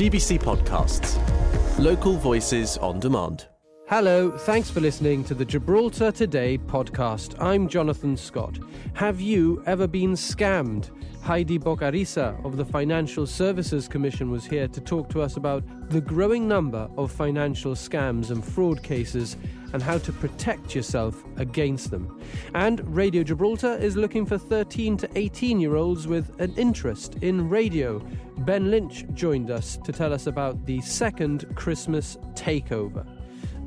GBC Podcasts. Local voices on demand. Hello, thanks for listening to the Gibraltar Today podcast. I'm Jonathan Scott. Have you ever been scammed? Heidi Bocarisa of the Financial Services Commission was here to talk to us about the growing number of financial scams and fraud cases and how to protect yourself against them. And Radio Gibraltar is looking for 13 to 18 year olds with an interest in radio. Ben Lynch joined us to tell us about the second Christmas takeover.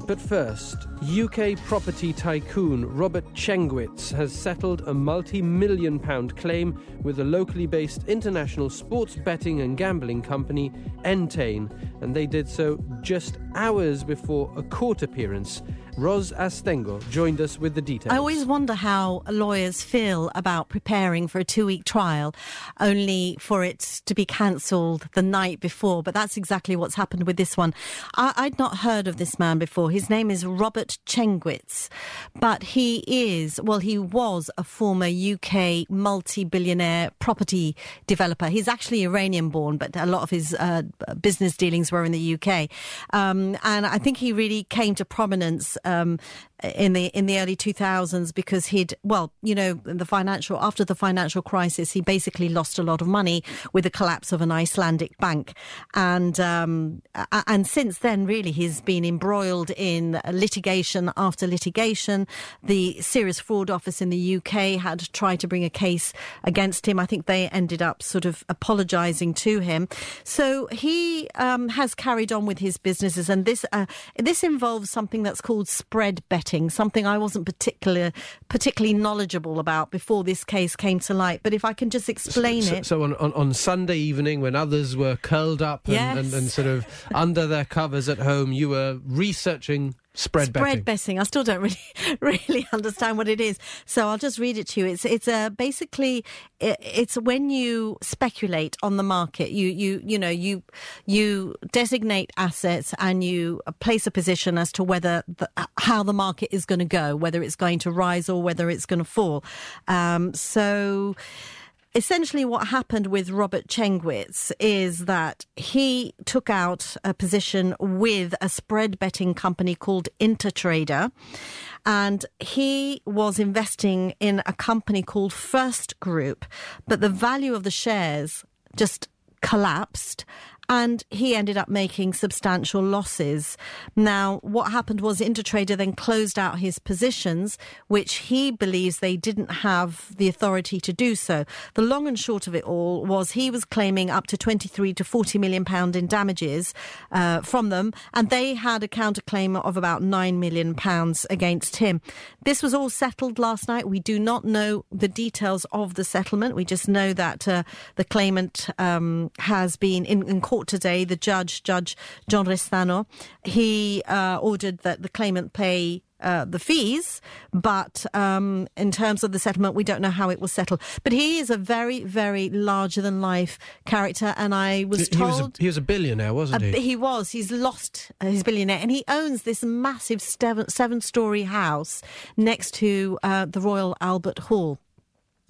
But first, UK property tycoon Robert Tchenguiz has settled a multi million pound claim with the locally based international sports betting and gambling company Entain, and they did so just hours before a court appearance Ros Astengo joined us with the details. I always wonder how lawyers feel about preparing for a two week trial only for it to be cancelled the night before. But that's exactly what's happened with this one. I, would not heard of this man before. His name is Robert Tchenguiz, but he is, well, he was a former UK multi billionaire property developer. He's actually Iranian born, but a lot of his uh, business dealings were in the UK. Um, and I think he really came to prominence um, in the in the early 2000s because he'd well you know the financial after the financial crisis he basically lost a lot of money with the collapse of an Icelandic bank. And um, and since then really he's been embroiled in litigation after litigation. The serious fraud office in the UK had tried to bring a case against him. I think they ended up sort of apologizing to him. So he um, has carried on with his businesses. And this uh, this involves something that's called spread betting something I wasn't particular, particularly knowledgeable about before this case came to light. But if I can just explain so, it. So, on, on, on, Sunday evening, when others were curled up and, yes. and, and sort of under their covers at home, you were researching Spread, Spread betting. betting. I still don't really really understand what it is. So I'll just read it to you. It's it's a uh, basically it, it's when you speculate on the market. You you you know you you designate assets and you place a position as to whether the, how the market is going to go, whether it's going to rise or whether it's going to fall. Um, so essentially what happened with Robert Tchenguiz is that he took out a position with a spread betting company called Intertrader and he was investing in a company called First Group, but the value of the shares just collapsed and he ended up making substantial losses. Now, what happened was Intertrader then closed out his positions, which he believes they didn't have the authority to do so. The long and short of it all was he was claiming up to 23 to 40 million pound in damages uh, from them, and they had a counterclaim of about 9 million pounds against him. This was all settled last night. We do not know the details of the settlement. We just know that uh, the claimant um, has been in, in court today, the judge, Judge John Restano, he uh, ordered that the claimant pay uh, the fees, but um, in terms of the settlement, we don't know how it was settled. But he is a very, very larger than life character, and I was he, told he was, a, he was a billionaire, wasn't a, he? He was. He's lost his billionaire, and he owns this massive seven, story house next to uh, the Royal Albert Hall.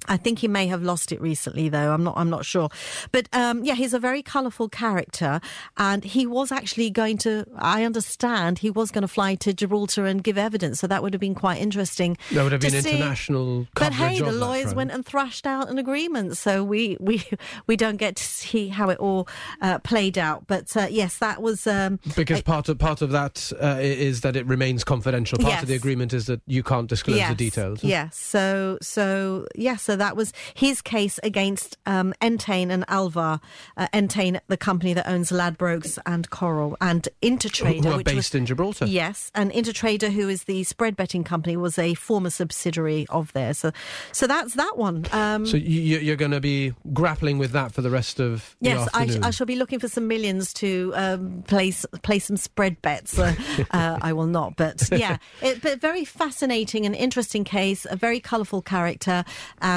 I think he may have lost it recently, though. I'm not. I'm not sure. But um, yeah, he's a very colourful character, and he was actually going to. I understand he was going to fly to Gibraltar and give evidence, so that would have been quite interesting. That would have been see. international. But hey, the lawyers went and thrashed out an agreement, so we we we don't get to see how it all uh, played out. But uh, yes, that was um, because part of part of that uh, is that it remains confidential. Part yes. of the agreement is that you can't disclose yes. the details. Yes. So so yes. So that was his case against um, Entain and Alvar. Uh, Entain, the company that owns Ladbrokes and Coral, and Intertrader, who are based was, in Gibraltar. Yes, and Intertrader, who is the spread betting company, was a former subsidiary of theirs. So, so that's that one. Um, so you, are going to be grappling with that for the rest of the yes. I, I, shall be looking for some millions to um, place play some spread bets. Uh, uh, I will not, but yeah, it, but very fascinating and interesting case. A very colourful character,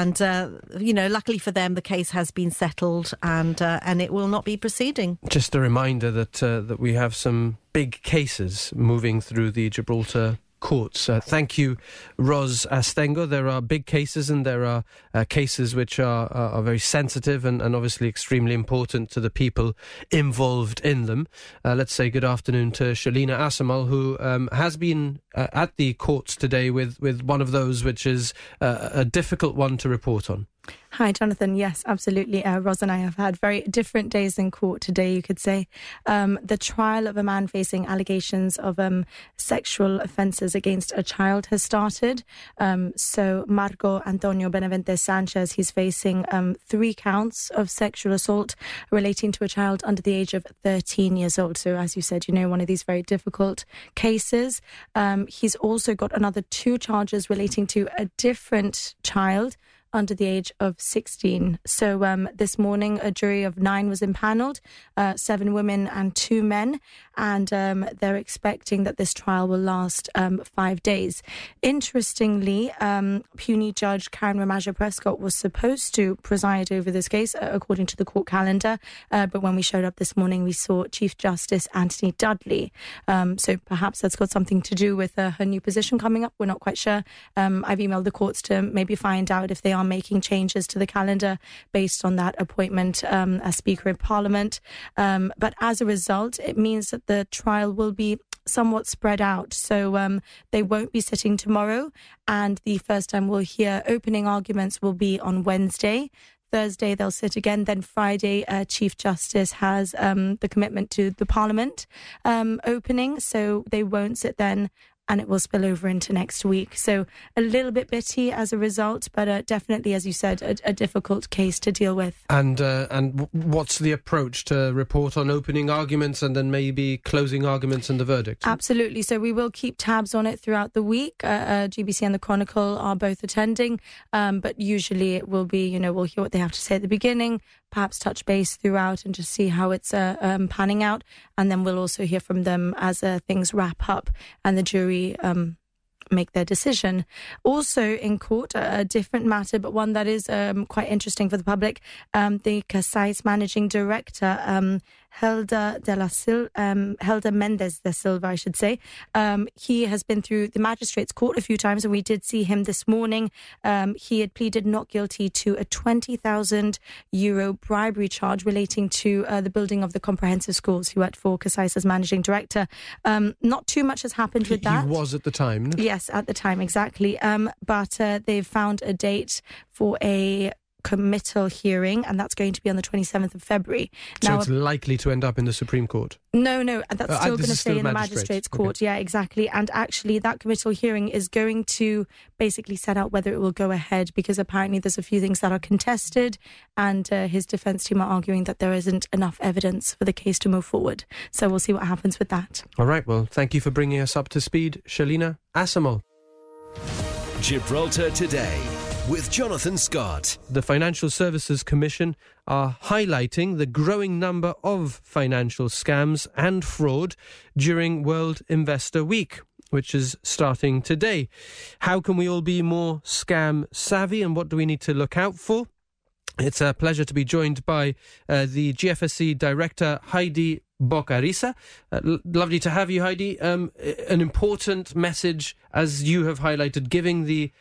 and uh, you know, luckily for them, the case has been settled and uh, and it will not be proceeding. Just a reminder that uh, that we have some big cases moving through the Gibraltar courts. Uh, thank you, Ros Astengo. There are big cases and there are uh, cases which are, are, are very sensitive and, and, obviously extremely important to the people involved in them. Uh, let's say good afternoon to Shalina Asamal, who um, has been uh, at the courts today with, with one of those which is uh, a difficult one to report on. Hi, Jonathan. Yes, absolutely. Uh, Ros and I have had very different days in court today, you could say. Um, the trial of a man facing allegations of um, sexual offences against a child has started. Um, so, Marco Antonio Benavente Sanchez, he's facing um, three counts of sexual assault relating to a child under the age of 13 years old. So, as you said, you know, one of these very difficult cases. Um, he's also got another two charges relating to a different child under the age of 16. So um, this morning, a jury of nine was impaneled, uh, seven women and two men, and um, they're expecting that this trial will last um, five days. Interestingly, um, puisne judge Karen Ramagge Prescott was supposed to preside over this case, uh, according to the court calendar, uh, but when we showed up this morning, we saw Chief Justice Anthony Dudley. Um, so perhaps that's got something to do with uh, her new position coming up. We're not quite sure. Um, I've emailed the courts to maybe find out if they are making changes to the calendar based on that appointment um, as Speaker of Parliament. Um, but as a result, it means that the trial will be somewhat spread out. So um, they won't be sitting tomorrow. And the first time we'll hear opening arguments will be on Wednesday. Thursday they'll sit again. Then Friday, uh, Chief Justice has um, the commitment to the Parliament um, opening, so they won't sit then and it will spill over into next week. So a little bit bitty as a result, but uh, definitely, as you said, a, a, difficult case to deal with. And uh, and what's the approach to report on opening arguments and then maybe closing arguments and the verdict? Absolutely. So we will keep tabs on it throughout the week. Uh, uh GBC and the Chronicle are both attending, um, but usually it will be, you know, we'll hear what they have to say at the beginning, perhaps touch base throughout and just see how it's uh, um, panning out. And then we'll also hear from them as uh, things wrap up and the jury um, make their decision. Also in court, a, different matter, but one that is um, quite interesting for the public. Um, the Casais managing director, Helder de la Sil- um, Helder Mendes de Silva, I should say. Um, he has been through the magistrates' court a few times, and we did see him this morning. Um, he had pleaded not guilty to a 20,000 euro bribery charge relating to uh, the building of the comprehensive schools. He worked for Casais as managing director. Um, not too much has happened with that. He was at the time. Yes, at the time, exactly. Um, but uh, they've found a date for a committal hearing, and that's going to be on the 27th of February. So now, it's likely to end up in the Supreme Court? No, no, that's uh, still uh, going to stay in the magistrates' court. Okay. Yeah, exactly. And actually, that committal hearing is going to basically set out whether it will go ahead because apparently there's a few things that are contested, and uh, his defence team are arguing that there isn't enough evidence for the case to move forward. So we'll see what happens with that. All right. Well, thank you for bringing us up to speed, Shalina Asamal. Gibraltar Today with Jonathan Scott. The Financial Services Commission are highlighting the growing number of financial scams and fraud during World Investor Week. Which is starting today. How can we all be more scam savvy and what do we need to look out for? It's a pleasure to be joined by uh, the GFSC Director, Heidi Bocarisa. Uh, l- lovely to have you, Heidi. Um, an important message, as you have highlighted, giving the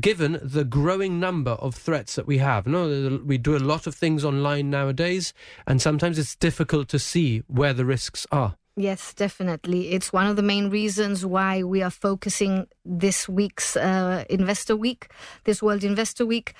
given the growing number of threats that we have. No, we do a lot of things online nowadays, and sometimes it's difficult to see where the risks are. Yes, definitely. It's one of the main reasons why we are focusing this week's uh, Investor Week, this World Investor Week,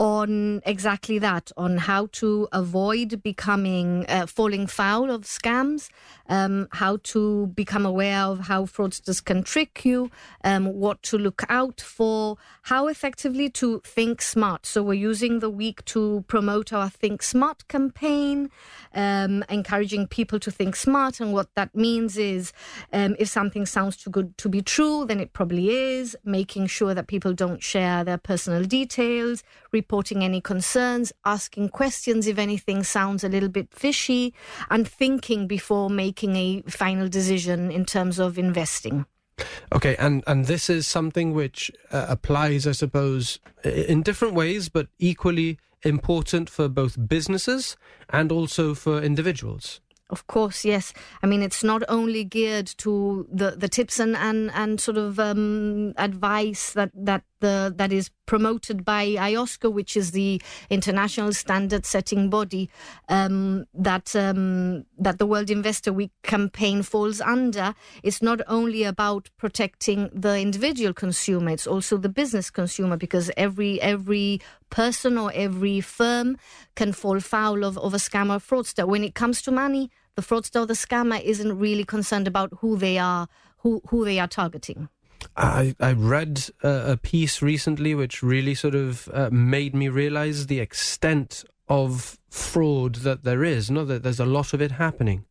on exactly that, on how to avoid becoming uh, falling foul of scams, um, how to become aware of how fraudsters can trick you, um, what to look out for, how effectively to think smart. So we're using the week to promote our Think Smart campaign, um, encouraging people to think smart. And what that means is, um, if something sounds too good to be true, then it probably is. Making sure that people don't share their personal details reporting any concerns, asking questions if anything sounds a little bit fishy, and thinking before making a final decision in terms of investing. Okay, and, and this is something which uh, applies, I suppose, in different ways, but equally important for both businesses and also for individuals. Of course, yes. I mean, it's not only geared to the, the tips and, and, and sort of um, advice that, that the that is promoted by IOSCO, which is the international standard setting body um, that um, that the World Investor Week campaign falls under. It's not only about protecting the individual consumer; it's also the business consumer because every every person or every firm can fall foul of, of a scammer or fraudster. When it comes to money, the fraudster or the scammer isn't really concerned about who they are, who, who they are targeting. I, I read uh, a piece recently which really sort of uh, made me realize the extent of fraud that there is. Not that there's a lot of it happening.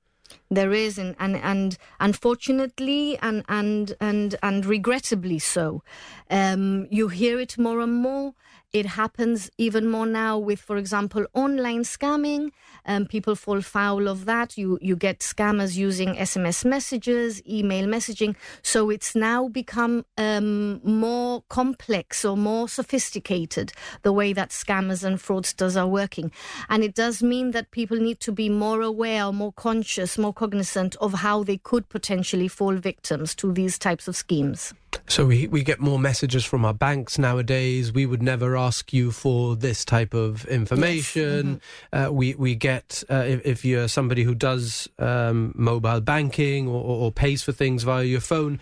There is, and, and, and unfortunately, and, and, and, and regrettably so. Um, you hear it more and more. It happens even more now with, for example, online scamming. Um, people fall foul of that. You you get scammers using SMS messages, email messaging. So it's now become um, more complex or more sophisticated the way that scammers and fraudsters are working, and it does mean that people need to be more aware, more conscious, more cognizant of how they could potentially fall victims to these types of schemes. So we we get more messages from our banks nowadays. We would never ask you for this type of information. Yes. Mm-hmm. Uh, we we get uh, if, if, you're somebody who does um, mobile banking or, or, pays for things via your phone,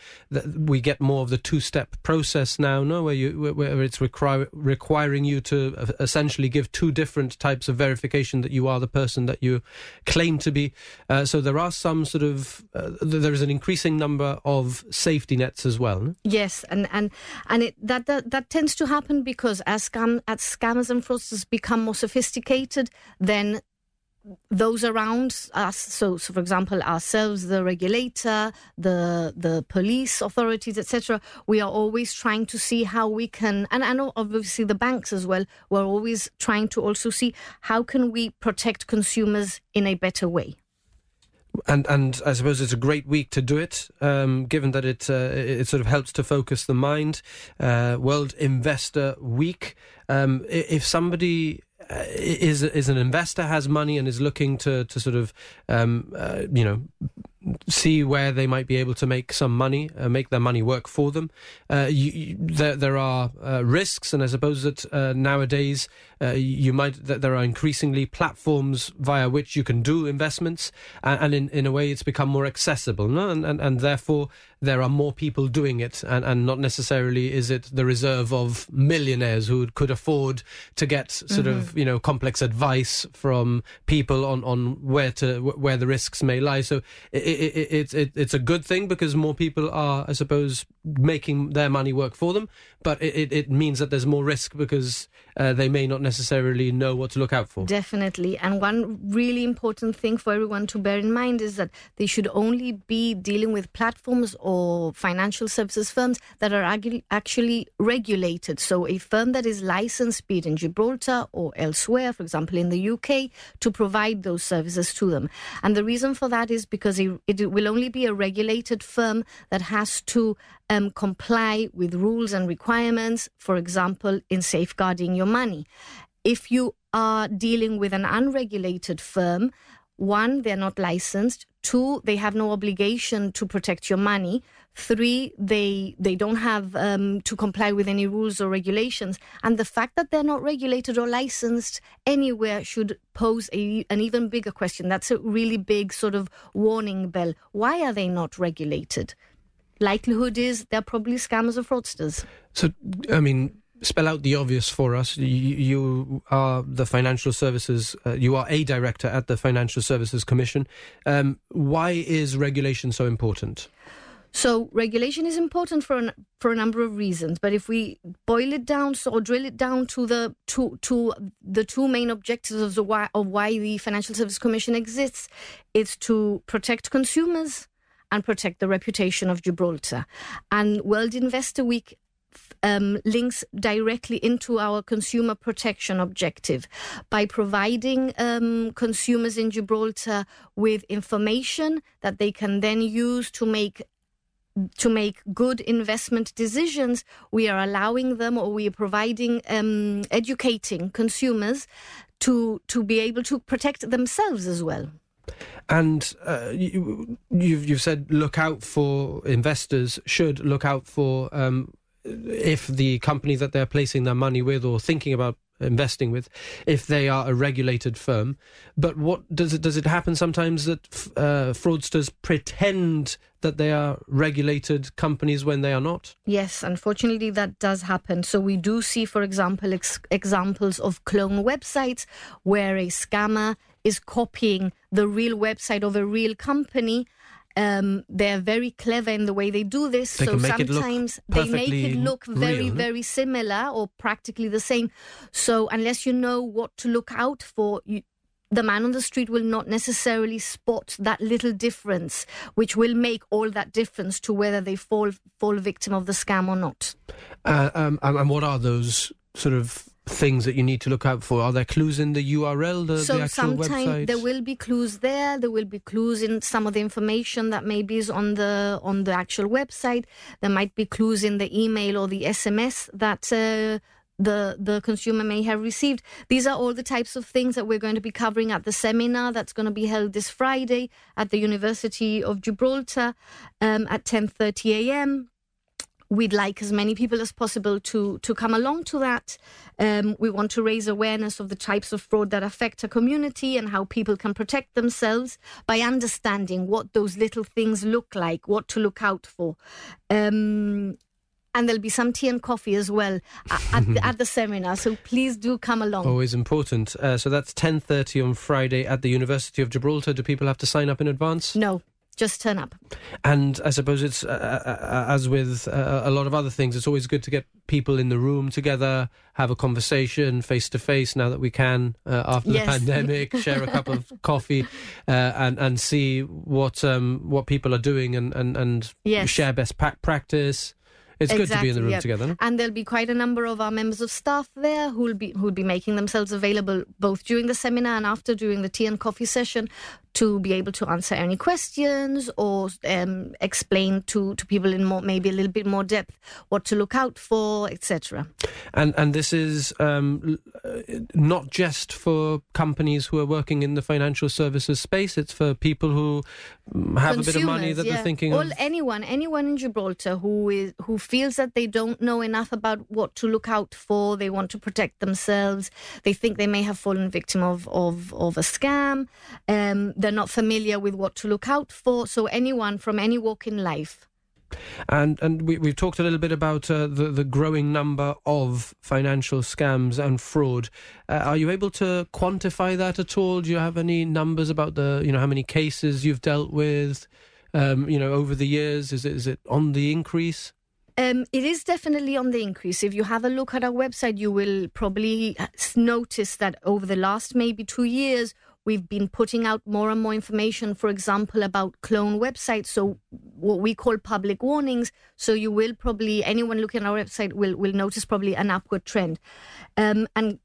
we get more of the two-step process now. No, where you where it's require, requiring you to uh, essentially give two different types of verification that you are the person that you claim to be. Uh, so there are some sort of uh, there is an increasing number of safety nets as well. No? Yes, and and and it, that, that that tends to happen because as scam as scammers and fraudsters become more sophisticated, then those around us so, so for example ourselves the regulator the the police authorities etc we are always trying to see how we can and and obviously the banks as well we're always trying to also see how can we protect consumers in a better way and and I suppose it's a great week to do it, um, given that it uh, it sort of helps to focus the mind. Uh, World Investor Week. Um, if somebody uh, is is an investor has money and is looking to to sort of um, uh, you know see where they might be able to make some money, uh, make their money work for them. Uh, you, you, there, there are uh, risks, and I suppose that uh, nowadays uh, you might that there are increasingly platforms via which you can do investments, and, and in, in a way it's become more accessible, no? and, and and therefore there are more people doing it, and, and not necessarily is it the reserve of millionaires who could afford to get sort mm-hmm. of you know complex advice from people on, on where to where the risks may lie. So it, it, it, it, it's a good thing because more people are, I suppose, making their money work for them. But it, it, means that there's more risk because uh, they may not necessarily know what to look out for. Definitely. And one really important thing for everyone to bear in mind is that they should only be dealing with platforms or financial services firms that are actually regulated. So a firm that is licensed, be it in Gibraltar or elsewhere, for example, in the UK, to provide those services to them. And the reason for that is because it, it will only be a regulated firm that has to um, comply with rules and requirements, for example, in safeguarding your money. If you are dealing with an unregulated firm, one, they're not licensed. Two, they have no obligation to protect your money. Three, they they don't have um, to comply with any rules or regulations. And the fact that they're not regulated or licensed anywhere should pose a, an even bigger question. That's a really big sort of warning bell. Why are they not regulated? likelihood is they're probably scammers or fraudsters. So, I mean, spell out the obvious for us. You, you are the financial services. Uh, you are a director at the Financial Services Commission. Um, why is regulation so important? So regulation is important for an, for a number of reasons, but if we boil it down so, or drill it down to the to to the two main objectives of the why of why the Financial Services Commission exists, it's to protect consumers and protect the reputation of Gibraltar. And World Investor Week um, links directly into our consumer protection objective by providing um, consumers in Gibraltar with information that they can then use to make to make good investment decisions, we are allowing them or we are providing, um, educating consumers to to be able to protect themselves as well. And uh, you, you've you've said look out for investors should look out for um, if the company that they're placing their money with or thinking about investing with, if they are a regulated firm. But what does it does it happen sometimes that uh, fraudsters pretend that they are regulated companies when they are not? Yes, unfortunately, that does happen. So we do see, for example, ex- examples of clone websites where a scammer is copying the real website of a real company. Um, they're very clever in the way they do this. They so can make it look sometimes they make it look very, real, very similar or practically the same. So unless you know what to look out for, you, the man on the street will not necessarily spot that little difference, which will make all that difference to whether they fall fall victim of the scam or not. Uh, um, and what are those sort of things that you need to look out for? Are there clues in the URL, the, so the actual sometimes website? there will be clues there. There will be clues in some of the information that maybe is on the on the actual website. There might be clues in the email or the SMS that. Uh, the the consumer may have received. These are all the types of things that we're going to be covering at the seminar that's going to be held this Friday at the University of Gibraltar um, at 10:30 a.m. We'd like as many people as possible to to come along to that. Um, we want to raise awareness of the types of fraud that affect a community and how people can protect themselves by understanding what those little things look like, what to look out for. Um, and there'll be some tea and coffee as well at, the, at the seminar. So please do come along. Always important. Uh, so that's 10.30 on Friday at the University of Gibraltar. Do people have to sign up in advance? No, just turn up. And I suppose it's, uh, uh, as with uh, a lot of other things, it's always good to get people in the room together, have a conversation face to face now that we can uh, after Yes. the pandemic, share a cup of coffee uh, and, and see what um, what people are doing and, and, and Yes. share best pa- practice. It's good to be in the room yeah. together. no? And there'll be quite a number of our members of staff there who'll be who'll be making themselves available both during the seminar and after during the tea and coffee session to be able to answer any questions or um, explain to, to people in more maybe a little bit more depth what to look out for, etc. And and this is um, uh, not just for companies who are working in the financial services space. It's for people who mm, have a bit of money that yeah. they're thinking All of. anyone, anyone in Gibraltar who is who feels that they don't know enough about what to look out for, they want to protect themselves, they think they may have fallen victim of of, of a scam, um, they're not familiar with what to look out for. So anyone from any walk in life. And and we, we've talked a little bit about uh, the the growing number of financial scams and fraud. Uh, are you able to quantify that at all? Do you have any numbers about the you know how many cases you've dealt with? Um, you know over the years, is it is it on the increase? Um, it is definitely on the increase. If you have a look at our website, you will probably notice that over the last maybe two years, we've been putting out more and more information, for example, about clone websites. So what we call public warnings. So you will probably anyone looking at our website will will notice probably an upward trend. Um, and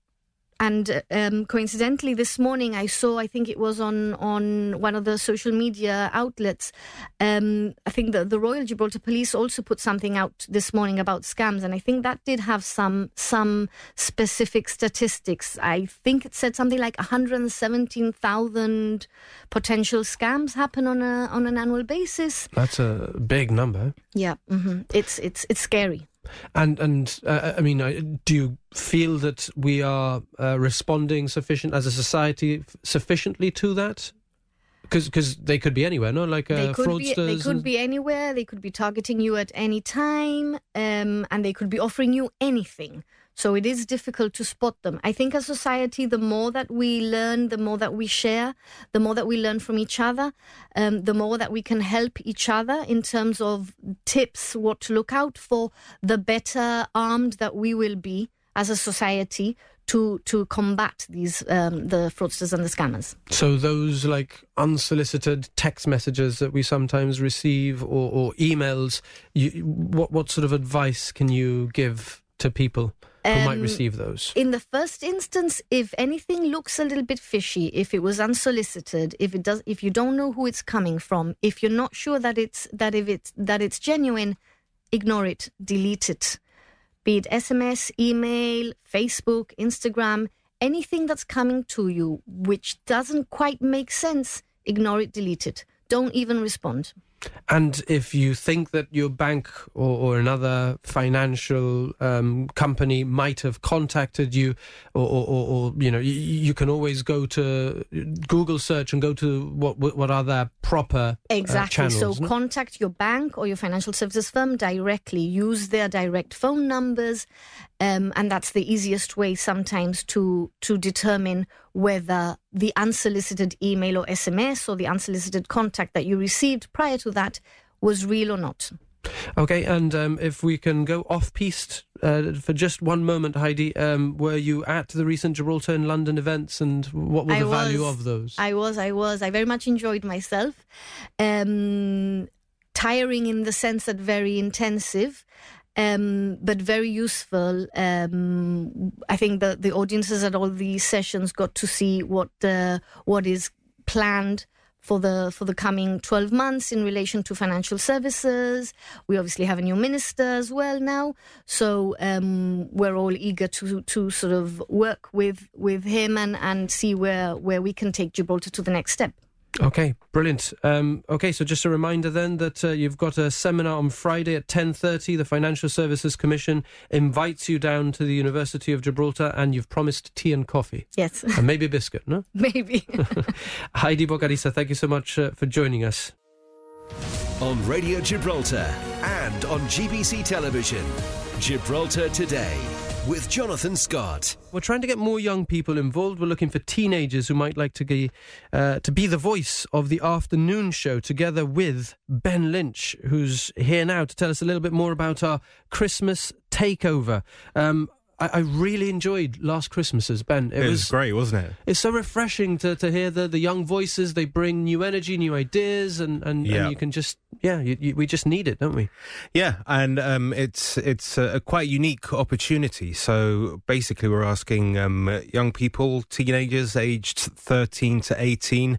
and um, coincidentally, this morning I saw, I think it was on, on one of the social media outlets. Um, I think the, the Royal Gibraltar Police also put something out this morning about scams, and I think that did have some some specific statistics. I think it said something like 117,000 potential scams happen on a on an annual basis. That's a big number. Yeah, hmm it's it's it's scary. And and uh, I mean, do you feel that we are uh, responding sufficient as a society f- sufficiently to that? Because they could be anywhere, no? Like uh, they could fraudsters. be they could and- be anywhere they could be targeting you at any time um, and they could be offering you anything so it is difficult to spot them. I think as society the more that we learn the more that we share the more that we learn from each other um, the more that we can help each other in terms of tips what to look out for the better armed that we will be as a society to to combat these um, the fraudsters and the scammers. So those like unsolicited text messages that we sometimes receive or, or emails, you, what what sort of advice can you give to people who might Um, receive those? in the first instance if anything looks a little bit fishy if it was unsolicited if it does if you don't know who it's coming from if you're not sure that it's that if it's that it's genuine ignore it delete it be it sms email facebook instagram anything that's coming to you which doesn't quite make sense ignore it, delete it. Don't even respond. And if you think that your bank or, or another financial um, company might have contacted you, or, or, or, you know, you, you, can always go to Google search and go to what what are their proper uh, exactly. Uh, channels, so contact your bank or your financial services firm directly. Use their direct phone numbers, um, and that's the easiest way sometimes to to determine whether the unsolicited email or SMS or the unsolicited contact that you received prior to that was real or not. Okay, and um, if we can go off piste uh, for just one moment, Heidi, um, were you at the recent Gibraltar and London events, and what were the I value of those? I was, I was, I very much enjoyed myself. Um, tiring in the sense that very intensive. Um, but very useful. Um, I think that the audiences at all these sessions got to see what uh, what is planned for the for the coming 12 months in relation to financial services. We obviously have a new minister as well now, so um, we're all eager to to sort of work with with him and and see where where we can take Gibraltar to the next step. Okay, brilliant. Um, okay, so just a reminder then that uh, you've got a seminar on Friday at ten thirty. The Financial Services Commission invites you down to the University of Gibraltar, and you've promised tea and coffee. Yes, and maybe a biscuit, no? Maybe. Heidi Bocarisa, thank you so much uh, for joining us on Radio Gibraltar and on GBC Television. Gibraltar Today with Jonathan Scott. We're trying to get more young people involved. We're looking for teenagers who might like to be, uh, to be the voice of the afternoon show together with Ben Lynch, who's here now to tell us a little bit more about our Christmas takeover. Um, I, I really enjoyed last Christmas's, Ben. It, it was, was, great, wasn't it? It's so refreshing to, to hear the, the young voices. They bring new energy, new ideas, and, and, yeah. and you can just yeah, you, you, we just need it, don't we? Yeah, and um, it's it's a, a, quite unique opportunity. So basically, we're asking um, young people, teenagers aged thirteen to eighteen,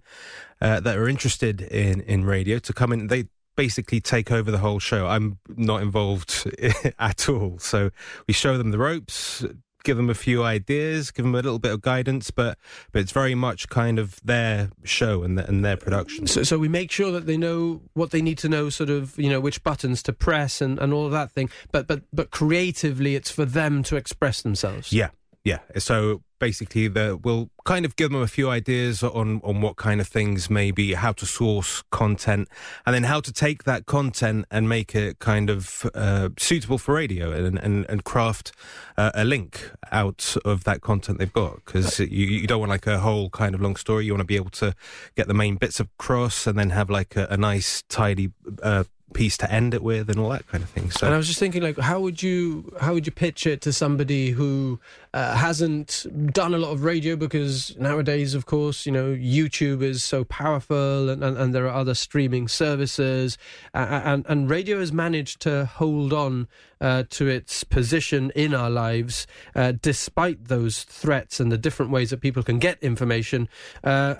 uh, that are interested in in radio to come in. They basically take over the whole show. I'm not involved at all. So we show them the ropes, give them a few ideas, give them a little bit of guidance, but but it's very much kind of their show and, the, and their production. So, so we make sure that they know what they need to know, sort of, you know, which buttons to press and, and all of that thing. But but but creatively, it's for them to express themselves. Yeah, yeah. So basically, that we'll kind of give them a few ideas on, on what kind of things, maybe how to source content, and then how to take that content and make it kind of uh, suitable for radio and, and, and craft uh, a link out of that content they've got. Because you, you don't want like a whole kind of long story. You want to be able to get the main bits across and then have like a, a nice, tidy uh, piece to end it with and all that kind of thing. So, and I was just thinking, like, how would you how would you pitch it to somebody who uh, hasn't done a lot of radio? Because nowadays, of course, you know, YouTube is so powerful, and, and, and there are other streaming services, uh, and and radio has managed to hold on uh, to its position in our lives, uh, despite those threats and the different ways that people can get information. Uh,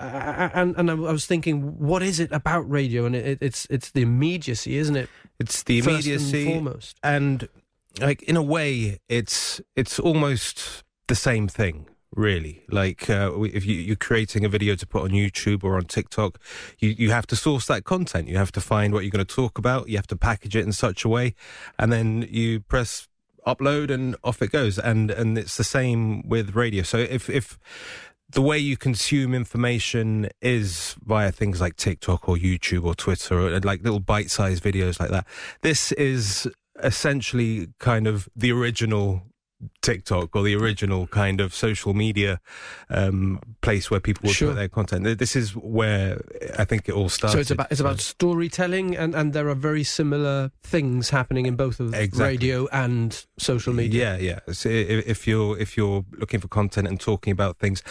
and, and I was thinking, what is it about radio? And it, it's it's the immediacy, isn't it? It's the immediacy, and foremost, and like in a way, it's it's almost the same thing really. Like uh, if you, are creating a video to put on YouTube or on TikTok, you, you have to source that content. You have to find what you're going to talk about. You have to package it in such a way, and then you press upload and off it goes. And and it's the same with radio. So if if the way you consume information is via things like TikTok or YouTube or Twitter or like little bite-sized videos like that. This is essentially kind of the original TikTok or the original kind of social media um, place where people would sure. put their content. This is where I think it all started. So it's about it's about storytelling, and, and there are very similar things happening in both of exactly. radio and social media. Yeah, yeah. So if you're if you're looking for content and talking about things,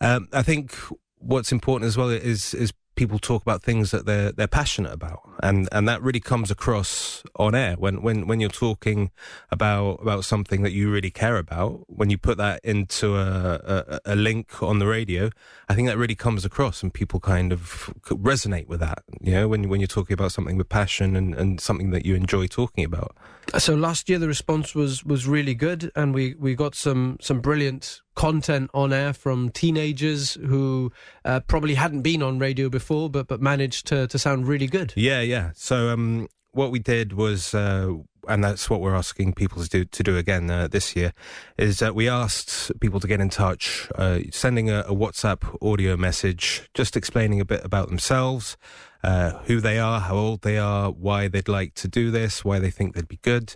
um, I think what's important as well is is people talk about things that they're they're passionate about, and and that really comes across on air when when when you're talking about about something that you really care about. When you put that into a, a, a link on the radio, I think that really comes across, and people kind of resonate with that. You know, when when you're talking about something with passion and and something that you enjoy talking about. So last year the response was was really good, and we we got some some brilliant content on air from teenagers who uh, probably hadn't been on radio before, but but managed to to sound really good. Yeah, yeah. So um, what we did was, uh, and that's what we're asking people to do to do again uh, this year, is that we asked people to get in touch, uh, sending a, a WhatsApp audio message, just explaining a bit about themselves. Uh, who they are, how old they are, why they'd like to do this, why they think they'd be good,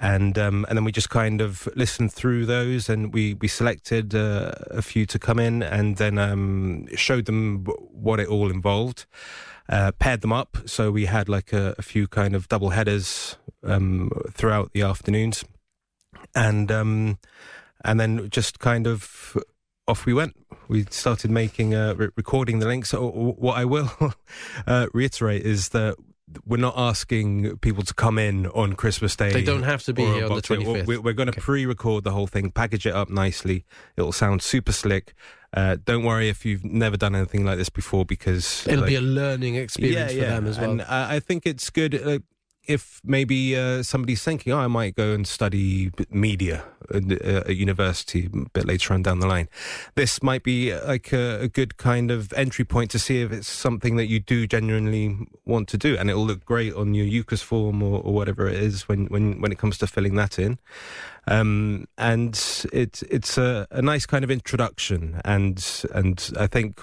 and um, and then we just kind of listened through those, and we we selected uh, a few to come in, and then um, showed them what it all involved. Uh, paired them up, so we had like a, a few kind of double headers um, throughout the afternoons, and um, and then just kind of off we went. We started making, uh, re- recording the links. So what I will uh, reiterate is that we're not asking people to come in on Christmas Day. They don't have to be here on the 25th. We're, we're going to Okay. pre-record the whole thing, package it up nicely. It'll sound super slick. Uh, don't worry if you've never done anything like this before, because It'll like, be a learning experience for them as well. and I, think it's good uh, if maybe uh, somebody's thinking, oh, I might go and study media at, uh, at university a bit later on down the line. This might be uh, like a, a good kind of entry point to see if it's something that you do genuinely want to do, and it'll look great on your UCAS form or, or whatever it is when, when, when it comes to filling that in. Um, and it's it's a, a nice kind of introduction, and and I think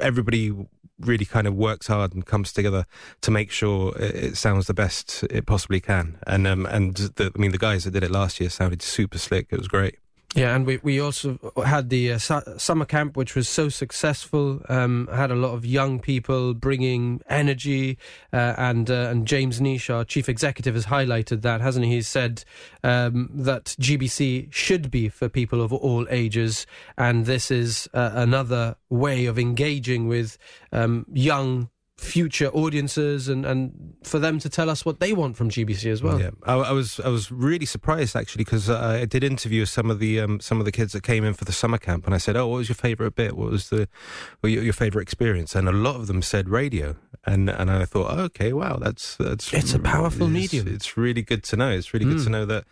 everybody really kind of works hard and comes together to make sure it, sounds the best it possibly can. And um, and the, I mean, the guys that did it last year sounded super slick. It was great. Yeah, and we, we also had the uh, su- summer camp, which was so successful. Um, had a lot of young people bringing energy, uh, and uh, and James Neish, our chief executive, has highlighted that, hasn't he? He's said um, that GBC should be for people of all ages, and this is uh, another way of engaging with um, young future audiences, and, and for them to tell us what they want from GBC as well. Yeah, I, I was I was really surprised actually because uh, I did interview some of the um, some of the kids that came in for the summer camp, and I said, "Oh, what was your favourite bit? What was the well, your, your favourite experience?" And a lot of them said radio, and and I thought, oh, "Okay, wow, that's that's It's a powerful it's- medium. It's really good to know. It's really good Mm. to know that."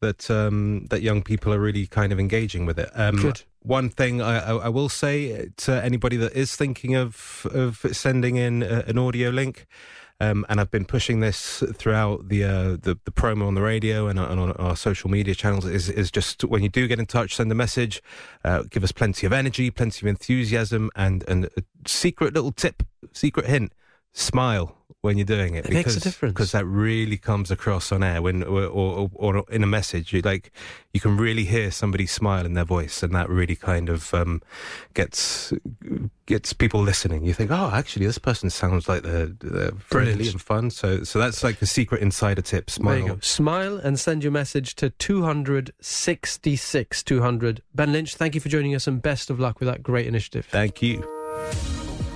That um, that young people are really kind of engaging with it. Um, Good. One thing I, I, will say to anybody that is thinking of of sending in a, an audio link, um, and I've been pushing this throughout the uh, the, the promo on the radio and, and on our social media channels. Is is just when you do get in touch, send a message, uh, give us plenty of energy, plenty of enthusiasm, and and a secret little tip, secret hint: smile when you're doing it. It makes a difference. because that really comes across on air when or, or, or in a message. You like you can really hear somebody smile in their voice, and that really kind of um, gets gets people listening. You think, oh, actually, this person sounds like they're, they're friendly and fun. So, so that's like a secret insider tip. Smile. Smile and send your message to 266 200. Ben Lynch, thank you for joining us and best of luck with that great initiative. Thank you.